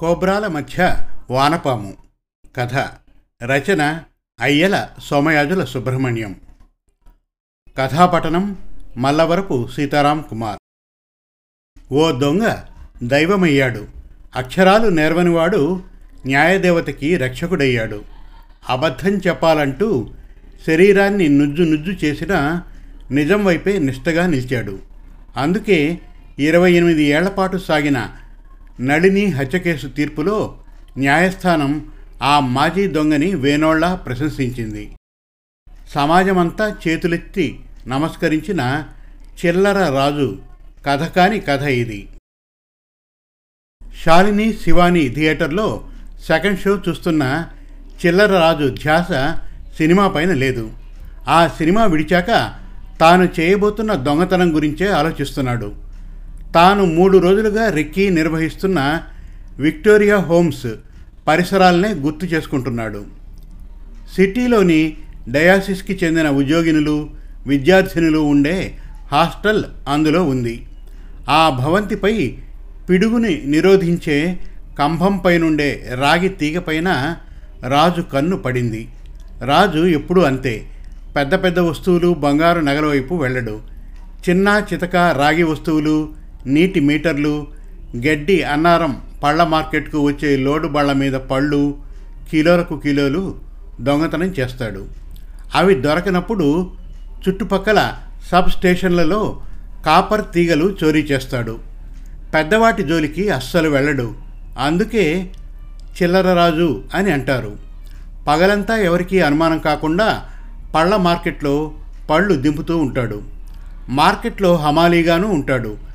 కోబ్రాల మధ్య వానపాము. కథ. రచన. అయ్యల సోమయాజుల సుబ్రహ్మణ్యం. కథాపఠనం. మల్లవరపు సీతారాం కుమార్. ఓ దొంగ దైవమయ్యాడు. అక్షరాలు నేర్వనివాడు న్యాయదేవతకి రక్షకుడయ్యాడు. అబద్ధం చెప్పాలంటూ శరీరాన్ని నుజ్జు నుజ్జు చేసిన నిజం వైపే నిష్టగా నిలిచాడు. అందుకే ఇరవై ఎనిమిది ఏళ్ళపాటు సాగిన నళిని హత్య కేసు తీర్పులో న్యాయస్థానం ఆ మాజీ దొంగని వేనోళ్ళ ప్రశంసించింది. సమాజమంతా చేతులెత్తి నమస్కరించిన చిల్లర రాజు కథ కాని కథ ఇది. శాలిని శివాని థియేటర్లో సెకండ్ షో చూస్తున్న చిల్లర రాజు ధ్యాస సినిమా పైన లేదు. ఆ సినిమా విడిచాక తాను చేయబోతున్న దొంగతనం గురించే ఆలోచిస్తున్నాడు. తాను మూడు రోజులుగా రిక్కీ నిర్వహిస్తున్న విక్టోరియా హోమ్స్ పరిసరాలనే గుర్తు చేసుకుంటున్నాడు. సిటీలోని డయాసిస్కి చెందిన ఉద్యోగినులు విద్యార్థినులు ఉండే హాస్టల్ అందులో ఉంది. ఆ భవంతిపై పిడుగుని నిరోధించే కంభంపై నుండే రాగి తీగపైన రాజు కన్ను పడింది. రాజు ఎప్పుడూ అంతే. పెద్ద పెద్ద వస్తువులు బంగారు నగల వైపు వెళ్ళడు. చిన్న చితక రాగి వస్తువులు నీటి మీటర్లు గడ్డి అన్నారం పళ్ళ మార్కెట్కు వచ్చే లోడు బళ్ళ మీద పళ్ళు కిలోలకు కిలోలు దొంగతనం చేస్తాడు. అవి దొరకనప్పుడు చుట్టుపక్కల సబ్ స్టేషన్లలో కాపర్ తీగలు చోరీ చేస్తాడు. పెద్దవాటి జోలికి అస్సలు వెళ్ళడు. అందుకే చిల్లరరాజు అని అంటారు. పగలంతా ఎవరికీ అనుమానం కాకుండా పళ్ళ మార్కెట్లో పళ్ళు దింపుతూ ఉంటాడు. మార్కెట్లో హమాలీగాను ఉంటాడు.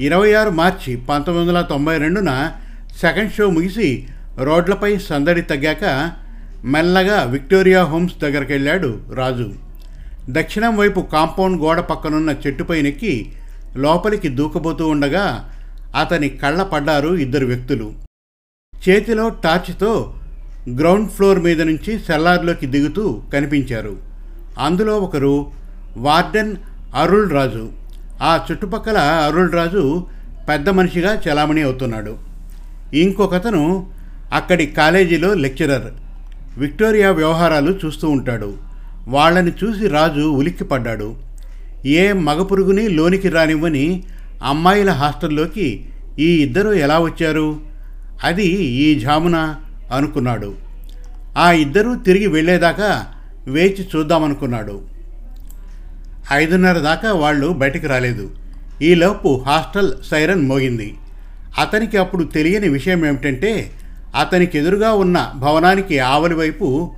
ఇరవై ఆరు మార్చి పంతొమ్మిది వందల తొంభై రెండున సెకండ్ షో ముగిసి రోడ్లపై సందడి తగ్గాక మెల్లగా విక్టోరియా హోమ్స్ దగ్గరికి వెళ్ళాడు రాజు. దక్షిణం వైపు కాంపౌండ్ గోడ పక్కనున్న చెట్టుపైనెక్కి లోపలికి దూకబోతూ ఉండగా అతని కళ్ళ పడ్డారు ఇద్దరు వ్యక్తులు. చేతిలో టార్చ్తో గ్రౌండ్ ఫ్లోర్ మీద నుంచి సెల్లార్లోకి దిగుతూ కనిపించారు. అందులో ఒకరు వార్డెన్ అరుళ్ రాజు. ఆ చుట్టుపక్కల అరుళ్ రాజు పెద్ద మనిషిగా చలామణి అవుతున్నాడు. ఇంకొకతను అక్కడి కాలేజీలో లెక్చరర్. విక్టోరియా వ్యవహారాలు చూస్తూ ఉంటాడు. వాళ్ళని చూసి రాజు ఉలిక్కిపడ్డాడు. ఏ మగపురుగుని లోనికి రానివ్వని అమ్మాయిల హాస్టల్లోకి ఈ ఇద్దరు ఎలా వచ్చారు? అది ఈ జామున అనుకున్నాడు. ఆ ఇద్దరూ తిరిగి వెళ్ళేదాకా వేచి చూద్దామనుకున్నాడు. ఐదున్నర దాకా వాళ్ళు బయటికి రాలేదు. ఈలోపు హాస్టల్ సైరన్ మోగింది. అతనికి అప్పుడు తెలియని విషయం ఏమిటంటే అతనికి ఎదురుగా ఉన్న భవనానికి ఆవలి వైపు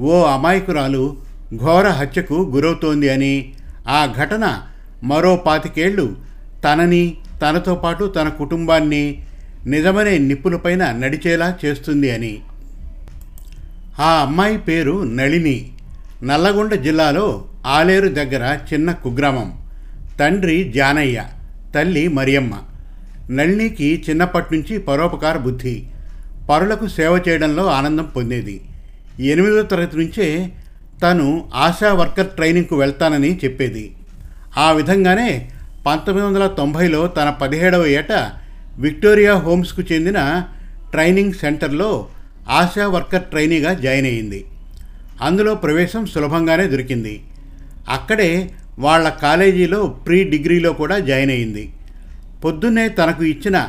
ఓ అమాయకురాలు ఘోర హత్యకు గురవుతోంది అని ఆ ఘటన మరో పాతికేళ్ళు తనని తనతో పాటు తన కుటుంబాన్ని నిజమనే నిప్పులపైన నడిచేలా చేస్తుంది అని. ఆ అమ్మాయి పేరు నళిని. నల్లగొండ జిల్లాలో ఆలేరు దగ్గర చిన్న కుగ్రామం. తండ్రి జానయ్య తల్లి మరియమ్మ. నళినికి చిన్నప్పటి నుంచి పరోపకార బుద్ధి. పరులకు సేవ చేయడంలో ఆనందం పొందేది. ఎనిమిదో తరగతి నుంచే తను ఆశా వర్కర్ ట్రైనింగ్కు వెళ్తానని చెప్పేది. ఆ విధంగానే పంతొమ్మిది వందల తొంభైలో తన పదిహేడవ ఏట విక్టోరియా హోమ్స్కు చెందిన ట్రైనింగ్ సెంటర్లో ఆశా వర్కర్ ట్రైనీగా జాయిన్ అయింది. అందులో ప్రవేశం సులభంగానే దొరికింది. అక్కడే వాళ్ళ కాలేజీలో ప్రీ డిగ్రీలో కూడా జాయిన్ అయింది. పొద్దున్నే తనకు ఇచ్చిన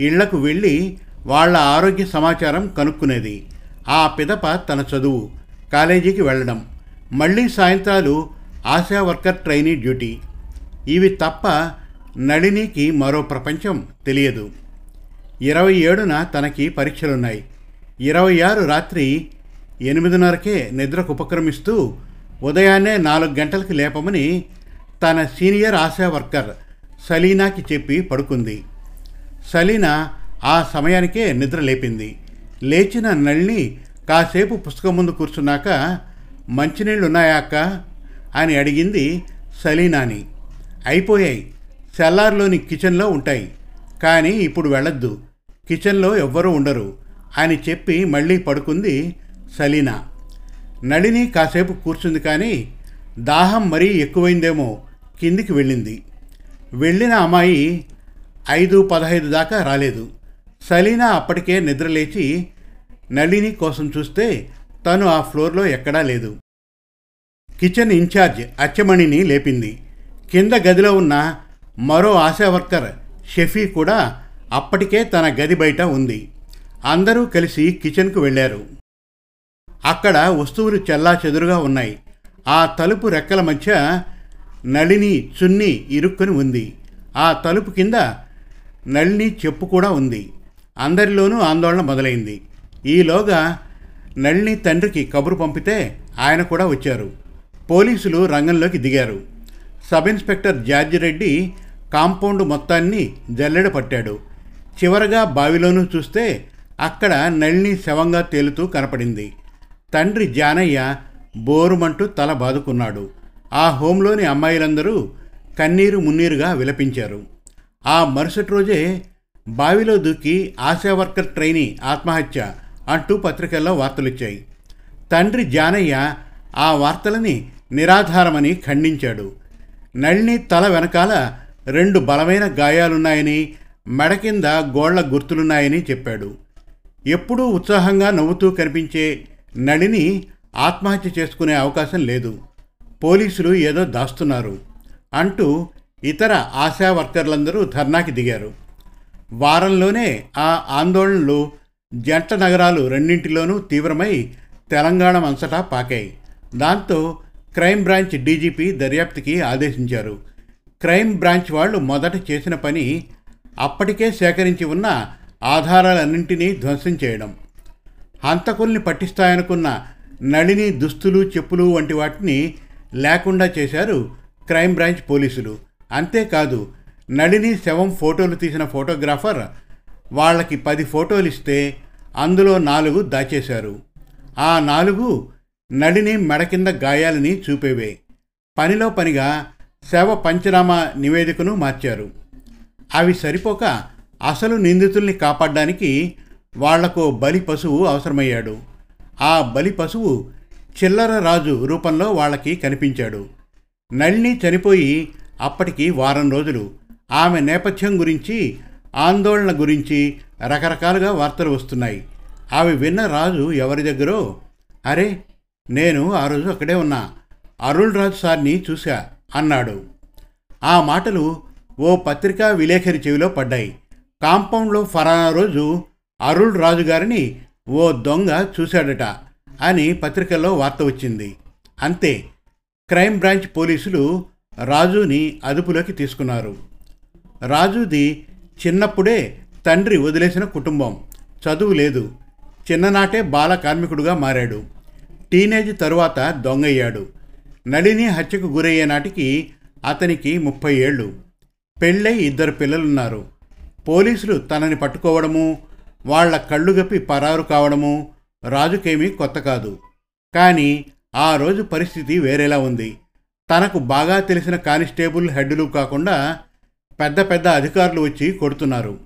ఇళ్ళకు వెళ్ళి వాళ్ళ ఆరోగ్య సమాచారం కనుక్కునేది. ఆ పిదప తన చదువు కాలేజీకి వెళ్ళడం మళ్ళీ సాయంత్రాలు ఆశా వర్కర్ ట్రైనీ డ్యూటీ. ఇవి తప్ప నళినికి మరో ప్రపంచం తెలియదు. ఇరవై ఏడున తనకి పరీక్షలున్నాయి. ఇరవై ఆరు రాత్రి ఎనిమిదిన్నరకే నిద్రకు ఉపక్రమిస్తూ ఉదయాన్నే నాలుగు గంటలకు లేపమని తన సీనియర్ ఆశా వర్కర్ సలీనాకి చెప్పి పడుకుంది. సలీనా ఆ సమయానికే నిద్ర లేపింది. లేచిన నళిని కాసేపు పుస్తకం ముందు కూర్చున్నాక మంచినీళ్ళు ఉన్నాయా అక్క? అని అడిగింది సలీనాని. అయిపోయాయి. సెల్లార్లోని కిచెన్లో ఉంటాయి. కానీ ఇప్పుడు వెళ్ళొద్దు. కిచెన్లో ఎవ్వరూ ఉండరు. అని చెప్పి మళ్ళీ పడుకుంది సలీనా. నళిని కాసేపు కూర్చుంది కానీ దాహం మరీ ఎక్కువైందేమో కిందికి వెళ్ళింది. వెళ్ళిన అమ్మాయి ఐదు పదహైదు దాకా రాలేదు. సలీనా అప్పటికే నిద్రలేచి నళిని కోసం చూస్తే తను ఆ ఫ్లోర్లో ఎక్కడా లేదు. కిచెన్ ఇన్ఛార్జ్ అచ్చమణిని లేపింది. కింద గదిలో ఉన్న మరో ఆశా వర్కర్ షెఫీ కూడా అప్పటికే తన గది బయట ఉంది. అందరూ కలిసి కిచెన్కు వెళ్ళారు. అక్కడ వస్తువులు చెల్లా చెదురుగా ఉన్నాయి. ఆ తలుపు రెక్కల మధ్య నళిని చున్ని ఇరుక్కుని ఉంది. ఆ తలుపు కింద నళిని చెప్పు కూడా ఉంది. అందరిలోనూ ఆందోళన మొదలైంది. ఈలోగా నళిని తండ్రికి కబురు పంపితే ఆయన కూడా వచ్చారు. పోలీసులు రంగంలోకి దిగారు. Sub inspector George Reddy compound మొత్తాన్ని జల్లెడ పట్టాడు. చివరగా బావిలోనూ చూస్తే అక్కడ నళిని శవంగా తేలుతూ కనపడింది. తండ్రి జానయ్య బోరుమంటూ తల బాదుకున్నాడు. ఆ హోంలోని అమ్మాయిలందరూ కన్నీరు మున్నీరుగా విలపించారు. ఆ మరుసటి రోజే బావిలో దూకి ఆశా వర్కర్ ట్రైనీ ఆత్మహత్య అంటూ పత్రికల్లో వార్తలిచ్చాయి. తండ్రి జానయ్య ఆ వార్తలని నిరాధారమని ఖండించాడు. నళిని తల వెనకాల రెండు బలమైన గాయాలున్నాయని మెడ కింద గోళ్ళ గుర్తులున్నాయని చెప్పాడు. ఎప్పుడూ ఉత్సాహంగా నవ్వుతూ కనిపించే నళిని ఆత్మహత్య చేసుకునే అవకాశం లేదు. పోలీసులు ఏదో దాస్తున్నారు అంటూ ఇతర ఆశా వర్కర్లందరూ ధర్నాకి దిగారు. వారంలోనే ఆ ఆందోళనలు జంట నగరాలు రెండింటిలోనూ తీవ్రమై తెలంగాణ అంతటా పాకాయి. దాంతో క్రైమ్ బ్రాంచ్ డీజీపీ దర్యాప్తుకి ఆదేశించారు. క్రైమ్ బ్రాంచ్ వాళ్ళు మొదట చేసిన పని అప్పటికే సేకరించి ఉన్న ఆధారాలన్నింటినీ ధ్వంసం చేయడం. హంతకుల్ని పట్టిస్తాయనుకున్న నళిని దుస్తులు చెప్పులు వంటి వాటిని లేకుండా చేశారు క్రైమ్ బ్రాంచ్ పోలీసులు. అంతేకాదు నళిని శవం ఫోటోలు తీసిన ఫోటోగ్రాఫర్ వాళ్ళకి పది ఫోటోలు ఇస్తే అందులో నాలుగు దాచేశారు. ఆ నాలుగు నడిని మెడ కింద గాయాలని చూపేవే. పనిలో పనిగా శవ పంచనామా నివేదికను మార్చారు. అవి సరిపోక అసలు నిందితుల్ని కాపాడడానికి వాళ్ళకు బలి పశువు అవసరమయ్యాడు. ఆ బలి పశువు చిల్లర రాజు రూపంలో వాళ్ళకి కనిపించాడు. నళిని చనిపోయి అప్పటికి వారం రోజులు. ఆమె నేపథ్యం గురించి ఆందోళన గురించి రకరకాలుగా వార్తలు వస్తున్నాయి. అవి విన్న రాజు ఎవరి దగ్గరో అరే నేను ఆ రోజు అక్కడే ఉన్నా. అరుణ్ రాజు సార్ని చూశా అన్నాడు. ఆ మాటలు ఓ పత్రికా విలేఖరి చెవిలో పడ్డాయి. కాంపౌండ్లో ఫరానా రోజు అరుళ్ రాజు గారిని ఓ దొంగ చూశాడట అని పత్రికల్లో వార్త వచ్చింది. అంతే క్రైమ్ బ్రాంచ్ పోలీసులు రాజుని అదుపులోకి తీసుకున్నారు. రాజుది చిన్నప్పుడే తండ్రి వదిలేసిన కుటుంబం చదువు లేదు. చిన్ననాటే బాల కార్మికుడుగా మారాడు. టీనేజ్ తరువాత దొంగయ్యాడు. నళిని హత్యకు గురయ్యే నాటికి అతనికి ముప్పై ఏళ్ళు. పెళ్ళై ఇద్దరు పిల్లలున్నారు. పోలీసులు తనని పట్టుకోవడము వాళ్ళ కళ్ళుగప్పి పరారు కావడము రాజుకేమీ కొత్త కాదు. కానీ ఆ రోజు పరిస్థితి వేరేలా ఉంది. తనకు బాగా తెలిసిన కానిస్టేబుల్ హెడ్లు కాకుండా పెద్ద పెద్ద అధికారులు వచ్చి కొడుతున్నారు.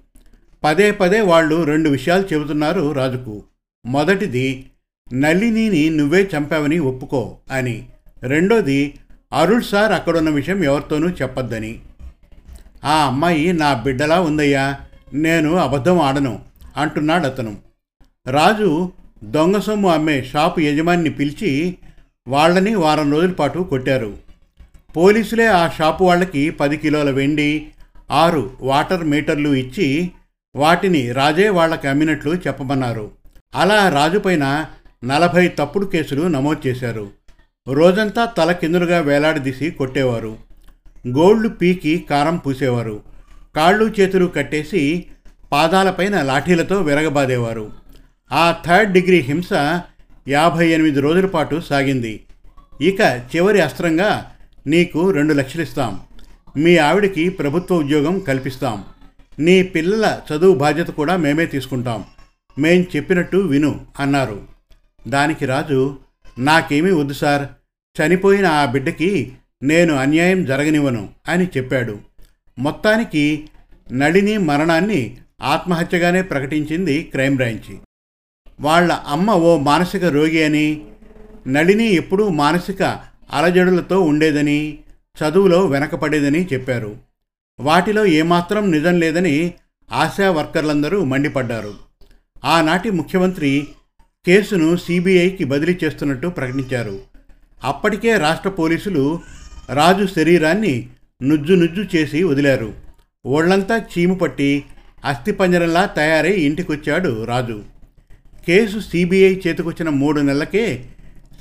పదే పదే వాళ్ళు రెండు విషయాలు చెబుతున్నారు రాజుకు. మొదటిది నళినిని నువ్వే చంపావని ఒప్పుకో అని. రెండోది అరుణ్ సార్ అక్కడున్న విషయం ఎవరితోనూ చెప్పొద్దని. ఆ అమ్మాయి నా బిడ్డలా ఉందయ్యా నేను అబద్ధం ఆడను. అంటున్నాడు అతను. రాజు దొంగ సొమ్ము అమ్మే షాపు యజమానిని పిలిచి వాళ్ళని వారం రోజుల పాటు కొట్టారు. పోలీసులే ఆ షాపు వాళ్ళకి పది కిలోల వెండి ఆరు వాటర్ మీటర్లు ఇచ్చి వాటిని రాజే వాళ్ళకి అమ్మినట్లు చెప్పమన్నారు. అలా రాజుపైన నలభై తప్పుడు కేసులు నమోదు చేశారు. రోజంతా తల కిందులుగా వేలాడదీసి కొట్టేవారు. గోళ్ళు పీకి కారం పూసేవారు. కాళ్ళు చేతులు కట్టేసి పాదాలపైన లాఠీలతో విరగబాదేవారు. ఆ థర్డ్ డిగ్రీ హింస యాభై ఎనిమిది రోజుల పాటు సాగింది. ఇక చివరి అస్త్రంగా నీకు రెండు లక్షలిస్తాం మీ ఆవిడకి ప్రభుత్వ ఉద్యోగం కల్పిస్తాం. నీ పిల్లల చదువు బాధ్యత కూడా మేమే తీసుకుంటాం. మేం చెప్పినట్టు విను అన్నారు. దానికి రాజు నాకేమీ వద్దు సార్. చనిపోయిన ఆ బిడ్డకి నేను అన్యాయం జరగనివ్వను అని చెప్పాడు. మొత్తానికి నళిని మరణాన్ని ఆత్మహత్యగానే ప్రకటించింది క్రైమ్ బ్రాంచి. వాళ్ళ అమ్మ ఓ మానసిక రోగి అని నళిని ఎప్పుడూ మానసిక అలజడులతో ఉండేదని చదువులో వెనకపడేదని చెప్పారు. వాటిలో ఏమాత్రం నిజం లేదని ఆశా వర్కర్లందరూ మండిపడ్డారు. ఆనాటి ముఖ్యమంత్రి కేసును సిబిఐకి బదిలీ చేస్తున్నట్టు ప్రకటించారు. అప్పటికే రాష్ట్ర పోలీసులు రాజు శరీరాన్ని నుజ్జు నుజ్జు చేసి వదిలారు. ఒళ్ళంతా చీము పట్టి అస్థిపంజరంలా తయారై ఇంటికొచ్చాడు రాజు. కేసు సిబిఐ చేతికొచ్చిన మూడు నెలలకే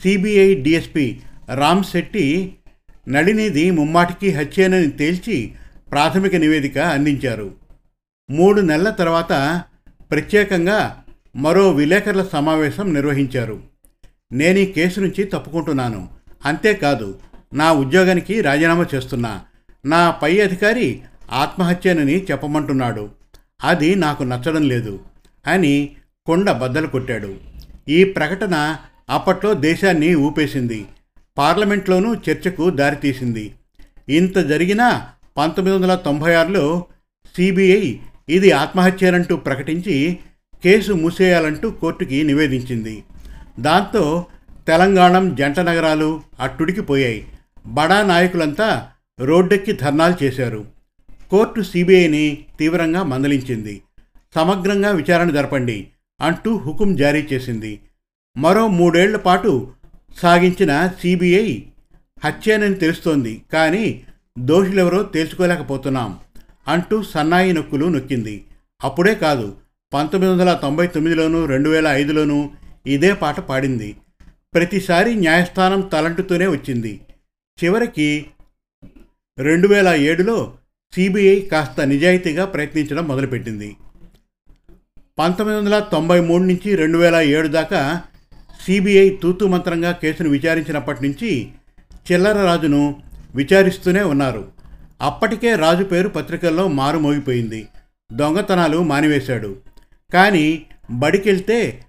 సిబిఐ డిఎస్పి రామ్ శెట్టి నళినిది ముమ్మాటికి హత్యేనని తేల్చి ప్రాథమిక నివేదిక అందించారు. మూడు నెలల తర్వాత ప్రత్యేకంగా మరో విలేకరుల సమావేశం నిర్వహించారు. నేను ఈ కేసు నుంచి తప్పుకుంటున్నాను. అంతేకాదు నా ఉద్యోగానికి రాజీనామా చేస్తున్నా. నా పై అధికారి ఆత్మహత్యనని చెప్పమంటున్నాడు. అది నాకు నచ్చడం లేదు అని కొండ బద్దలు కొట్టాడు. ఈ ప్రకటన అప్పట్లో దేశాన్ని ఊపేసింది. పార్లమెంట్లోనూ చర్చకు దారితీసింది ఇంత జరిగినా పంతొమ్మిది వందల తొంభై ఆరులో సిబిఐ ఇది ఆత్మహత్యనంటూ ప్రకటించి కేసు మూసేయాలంటూ కోర్టుకి నివేదించింది. దాంతో తెలంగాణ జంట నగరాలు అట్టుడికిపోయాయి బడా నాయకులంతా రోడ్డెక్కి ధర్నాలు చేశారు. కోర్టు సిబిఐని తీవ్రంగా మందలించింది. సమగ్రంగా విచారణ జరపండి అంటూ హుకుం జారీ చేసింది. మరో మూడేళ్ళ పాటు సాగించిన సిబిఐ హత్యేనని తెలుస్తోంది. కానీ దోషులెవరో తేల్చుకోలేకపోతున్నాం అంటూ సన్నాయి నొక్కులు నొక్కింది. అప్పుడే కాదు పంతొమ్మిది వందల తొంభై తొమ్మిదిలోనూ రెండు వేల ఐదులోనూ ఇదే పాట పాడింది. ప్రతిసారి న్యాయస్థానం తలంటుతూనే వచ్చింది. చివరికి రెండు వేల ఏడులో సిబిఐ కాస్త నిజాయితీగా ప్రయత్నించడం మొదలుపెట్టింది. పంతొమ్మిది వందల తొంభై మూడు నుంచి రెండు వేల ఏడు దాకా సిబిఐ తూతు మంత్రంగా కేసును విచారించినప్పటి నుంచి చిల్లర రాజును విచారిస్తూనే ఉన్నారు. అప్పటికే రాజు పేరు పత్రికల్లో మారుమోగిపోయింది. దొంగతనాలు మానివేశాడు. కానీ బడికెళ్తే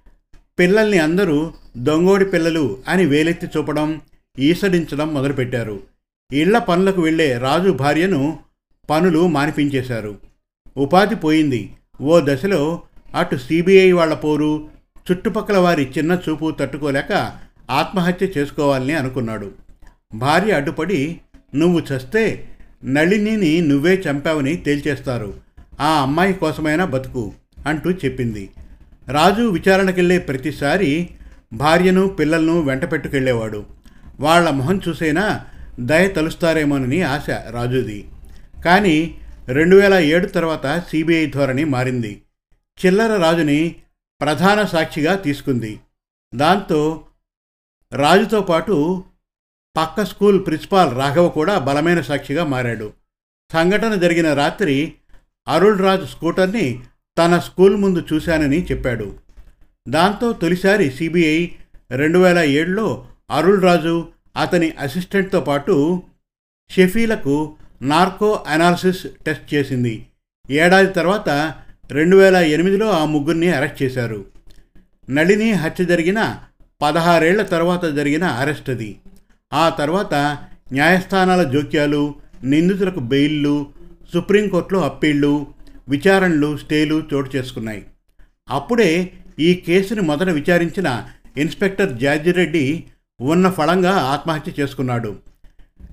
పిల్లల్ని అందరూ దొంగోడి పిల్లలు అని వేలెత్తి చూపడం ఈసడించడం మొదలుపెట్టారు. ఇళ్ళ పనులకు వెళ్ళే రాజు భార్యను పనులు మానిపించేశారు. ఉపాధి పోయింది. ఓ దశలో అటు సిబిఐ వాళ్ళ పోరు చుట్టుపక్కల వారి చిన్న చూపు తట్టుకోలేక ఆత్మహత్య చేసుకోవాలని అనుకున్నాడు. భార్య అడ్డుపడి నువ్వు చస్తే నళినిని నువ్వే చంపావని తేల్చేస్తారు. ఆ అమ్మాయి కోసమైనా బతుకు అంటూ చెప్పింది. రాజు విచారణకెళ్ళే ప్రతిసారి భార్యను పిల్లలను వెంట పెట్టుకెళ్ళేవాడు వాళ్ళ మొహం చూసైనా దయ తలుస్తారేమోనని ఆశ రాజుది. కానీ రెండు వేల ఏడు తర్వాత సిబిఐ ధోరణి మారింది. చిల్లర రాజుని ప్రధాన సాక్షిగా తీసుకుంది. దాంతో రాజుతో పాటు పక్క స్కూల్ ప్రిన్సిపాల్ రాఘవ కూడా బలమైన సాక్షిగా మారాడు. సంఘటన జరిగిన రాత్రి అరుణ్ రాజు స్కూటర్ని తన స్కూల్ ముందు చూశానని చెప్పాడు. దాంతో తొలిసారి సిబిఐ రెండు వేల ఏడులో అరుణ్ రాజు అతని అసిస్టెంట్తో పాటు షెఫీలకు నార్కో అనాలిసిస్ టెస్ట్ చేసింది. ఏడాది తర్వాత రెండు వేల ఎనిమిదిలో ఆ ముగ్గురిని అరెస్ట్ చేశారు. నళిని హత్య జరిగిన పదహారేళ్ళ తర్వాత జరిగిన అరెస్ట్ అది. ఆ తర్వాత న్యాయస్థానాల జోక్యాలు నిందితులకు బెయిల్లు సుప్రీంకోర్టులో అప్పీళ్ళు విచారణలు స్టేలు చోటు చేసుకున్నాయి. అప్పుడే ఈ కేసుని మొదట విచారించిన ఇన్స్పెక్టర్ జార్జిరెడ్డి ఉన్న ఫలంగా ఆత్మహత్య చేసుకున్నాడు.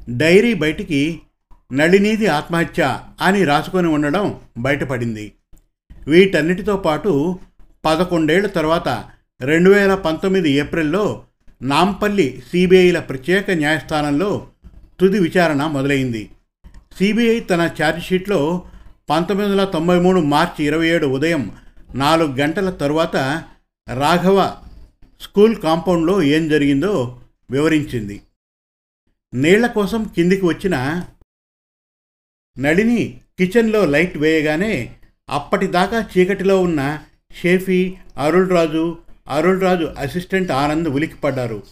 డైరీ బయటికి నళినీది ఆత్మహత్య అని రాసుకొని ఉండడం బయటపడింది. వీటన్నిటితో పాటు పదకొండేళ్ళ తర్వాత రెండు వేల పంతొమ్మిది ఏప్రిల్లో నాంపల్లి సిబిఐల ప్రత్యేక న్యాయస్థానంలో తుది విచారణ మొదలైంది. సిబిఐ తన ఛార్జ్షీట్లో పంతొమ్మిది వందల తొంభై మూడు మార్చి ఇరవై ఏడు ఉదయం నాలుగు గంటల తరువాత రాఘవ స్కూల్ కాంపౌండ్లో ఏం జరిగిందో వివరించింది. నీళ్ళ కోసం కిందికి వచ్చిన నళిని కిచెన్లో లైట్ వేయగానే అప్పటిదాకా చీకటిలో ఉన్న షేఫీ అరుళ్ రాజు అరుళ్ రాజు అసిస్టెంట్ ఆనంద్ ఉలిక్కిపడ్డారు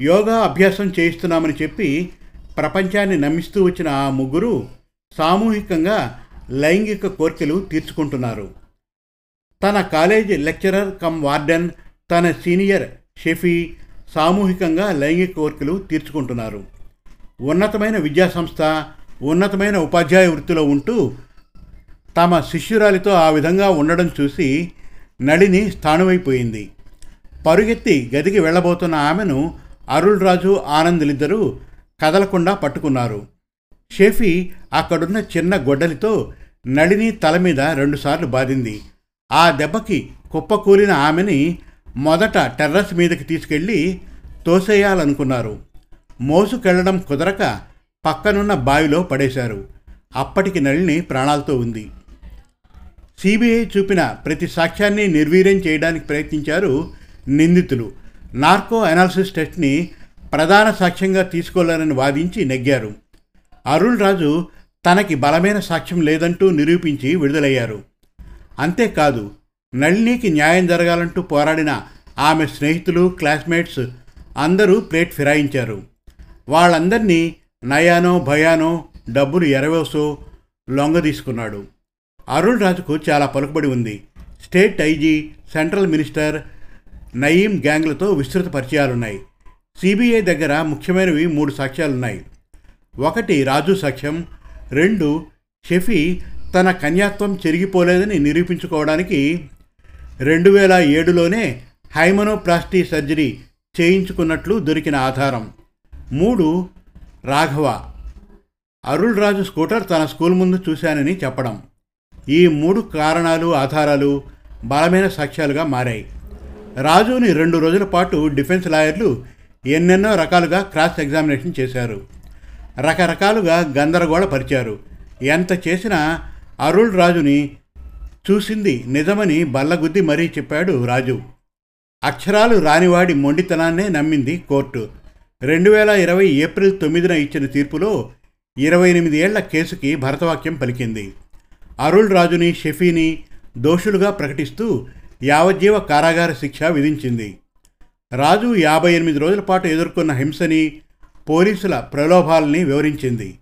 యోగా అభ్యాసం చేయిస్తున్నామని చెప్పి ప్రపంచాన్ని నమ్మిస్తూ వచ్చిన ఆ ముగ్గురు సామూహికంగా లైంగిక కోర్కెలు తీర్చుకుంటున్నారు. తన కాలేజీ లెక్చరర్ కమ్ వార్డెన్ తన సీనియర్ షెఫీ సామూహికంగా లైంగిక కోర్కెలు తీర్చుకుంటున్నారు. ఉన్నతమైన విద్యాసంస్థ ఉన్నతమైన ఉపాధ్యాయ వృత్తిలో ఉంటూ తమ శిష్యురాలితో ఆ విధంగా ఉండడం చూసి నళిని స్థానమైపోయింది పరుగెత్తి గదికి వెళ్ళబోతున్న ఆమెను అరుళ్రాజు ఆనందులిద్దరూ కదలకుండా పట్టుకున్నారు. షెఫీ అక్కడున్న చిన్న గొడ్డలితో నళిని తల మీద రెండుసార్లు బాధింది ఆ దెబ్బకి కుప్పకూలిన ఆమెని మొదట టెర్రస్ మీదకి తీసుకెళ్ళి తోసేయాలనుకున్నారు. మోసుకెళ్ళడం కుదరక పక్కనున్న బావిలో పడేశారు. అప్పటికి నళిని ప్రాణాలతో ఉంది. సిబిఐ చూపిన ప్రతి సాక్ష్యాన్ని నిర్వీర్యం చేయడానికి ప్రయత్నించారు నిందితులు. నార్కో అనాలిసిస్ టెస్ట్ని ప్రధాన సాక్ష్యంగా తీసుకోలేరని వాదించి నెగ్గారు. అరుణ్ రాజు తనకి బలమైన సాక్ష్యం లేదంటూ నిరూపించి విడుదలయ్యారు. అంతేకాదు నళినికి న్యాయం జరగాలంటూ పోరాడిన ఆమె స్నేహితులు క్లాస్మేట్స్ అందరూ ప్లేట్ ఫిరాయించారు. వాళ్ళందరినీ నయానో భయానో డబ్బులు ఎరవేసో లొంగ తీసుకున్నాడు. అరుణ్ రాజుకు చాలా పలుకుబడి ఉంది. State IG central minister Nayeem గ్యాంగ్లతో విస్తృత పరిచయాలున్నాయి. సిబిఐ దగ్గర ముఖ్యమైనవి మూడు సాక్ష్యాలున్నాయి. ఒకటి రాజు సాక్ష్యం రెండు షెఫీ తన కన్యాత్వం చెరిగిపోలేదని నిరూపించుకోవడానికి రెండు వేల ఏడులోనే హైమనోప్లాస్టీ సర్జరీ చేయించుకున్నట్లు దొరికిన ఆధారం. మూడు రాఘవ అరుళ్ రాజు స్కూటర్ తన స్కూల్ ముందు చూశానని చెప్పడం. ఈ మూడు కారణాలు ఆధారాలు బలమైన సాక్ష్యాలుగా మారాయి. రాజుని రెండు రోజుల పాటు డిఫెన్స్ లాయర్లు ఎన్నెన్నో రకాలుగా క్రాస్ ఎగ్జామినేషన్ చేశారు. రకరకాలుగా గందరగోళపరిచారు ఎంత చేసినా అరుళ్ రాజుని చూసింది నిజమని బల్లగుద్ది మరీ చెప్పాడు రాజు. అక్షరాలు రానివాడి మొండితనాన్నే నమ్మింది కోర్టు. రెండు వేల ఇరవై ఏప్రిల్ తొమ్మిదిన ఇచ్చిన తీర్పులో ఇరవై ఎనిమిది ఏళ్ళ కేసుకి భరతవాక్యం పలికింది. అరుళ్ రాజుని షెఫీని దోషులుగా ప్రకటిస్తూ యావజ్జీవ కారాగార శిక్ష విధించింది. రాజు యాభై ఎనిమిది రోజుల పాటు ఎదుర్కొన్న హింసని పోలీసుల ప్రలోభాలని వివరించింది.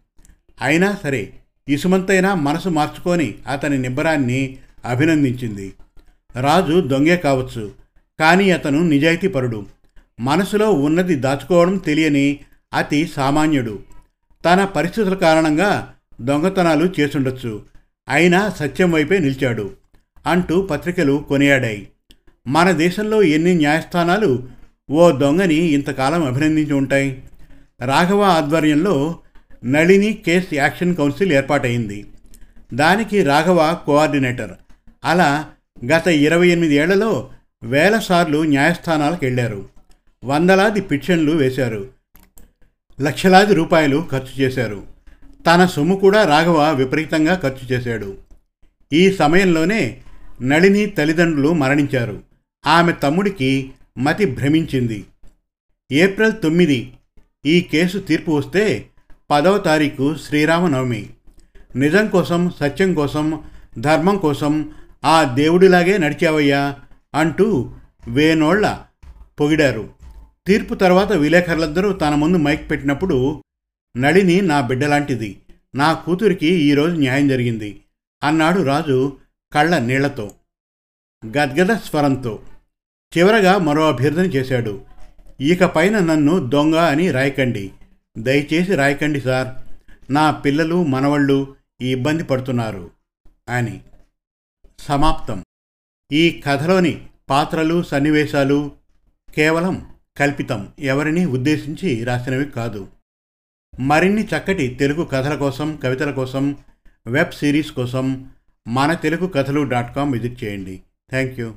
అయినా సరే ఇసుమంతైనా మనసు మార్చుకొని అతని నిబ్బరాన్ని అభినందించింది. రాజు దొంగే కావచ్చు కానీ అతను నిజాయితీపరుడు. మనసులో ఉన్నది దాచుకోవడం తెలియని అతి సామాన్యుడు. తన పరిస్థితుల కారణంగా దొంగతనాలు చేసుండొచ్చు అయినా సత్యం వైపే నిలిచాడు అంటూ పత్రికలు కొనియాడాయి. మన దేశంలో ఎన్ని న్యాయస్థానాలు ఓ దొంగని ఇంతకాలం అభినందించి ఉంటాయి? రాఘవ ఆధ్వర్యంలో నళిని కేస్ యాక్షన్ కౌన్సిల్ ఏర్పాటైంది దానికి రాఘవ కోఆర్డినేటర్. అలా గత ఇరవై ఎనిమిది ఏళ్ళలో వేల సార్లు న్యాయస్థానాలకు వెళ్ళారు. వందలాది పిక్షన్లు వేశారు. లక్షలాది రూపాయలు ఖర్చు చేశారు. తన సొమ్ము కూడా రాఘవ విపరీతంగా ఖర్చు చేశాడు. ఈ సమయంలోనే నళిని తల్లిదండ్రులు మరణించారు. ఆమె తమ్ముడికి మతి భ్రమించింది. ఏప్రిల్ తొమ్మిది ఈ కేసు తీర్పు వస్తే పదవ తారీఖు శ్రీరామనవమి. నిజం కోసం సత్యం కోసం ధర్మం కోసం ఆ దేవుడిలాగే నడిచావయ్యా అంటూ వేనోళ్ళ పొగిడారు. తీర్పు తర్వాత విలేకరులందరూ తన ముందు మైక్ పెట్టినప్పుడు నళిని నా బిడ్డలాంటిది నా కూతురికి ఈరోజు న్యాయం జరిగింది అన్నాడు రాజు కళ్ళ నీళ్ళతో. గద్గద స్వరంతో. చివరగా మరో అభ్యర్థన చేశాడు. ఇక పైన నన్ను దొంగ అని రాయకండి. దయచేసి రాయకండి సార్. నా పిల్లలు మనవళ్ళు ఈ ఇబ్బంది పడుతున్నారు అని. సమాప్తం. ఈ కథలోని పాత్రలు సన్నివేశాలు కేవలం కల్పితం. ఎవరిని ఉద్దేశించి రాసినవి కాదు. మరిన్ని చక్కటి తెలుగు కథల కోసం కవితల కోసం వెబ్ సిరీస్ కోసం మన తెలుగు కథలు డాట్ కామ్ విజిట్ చేయండి. Thank you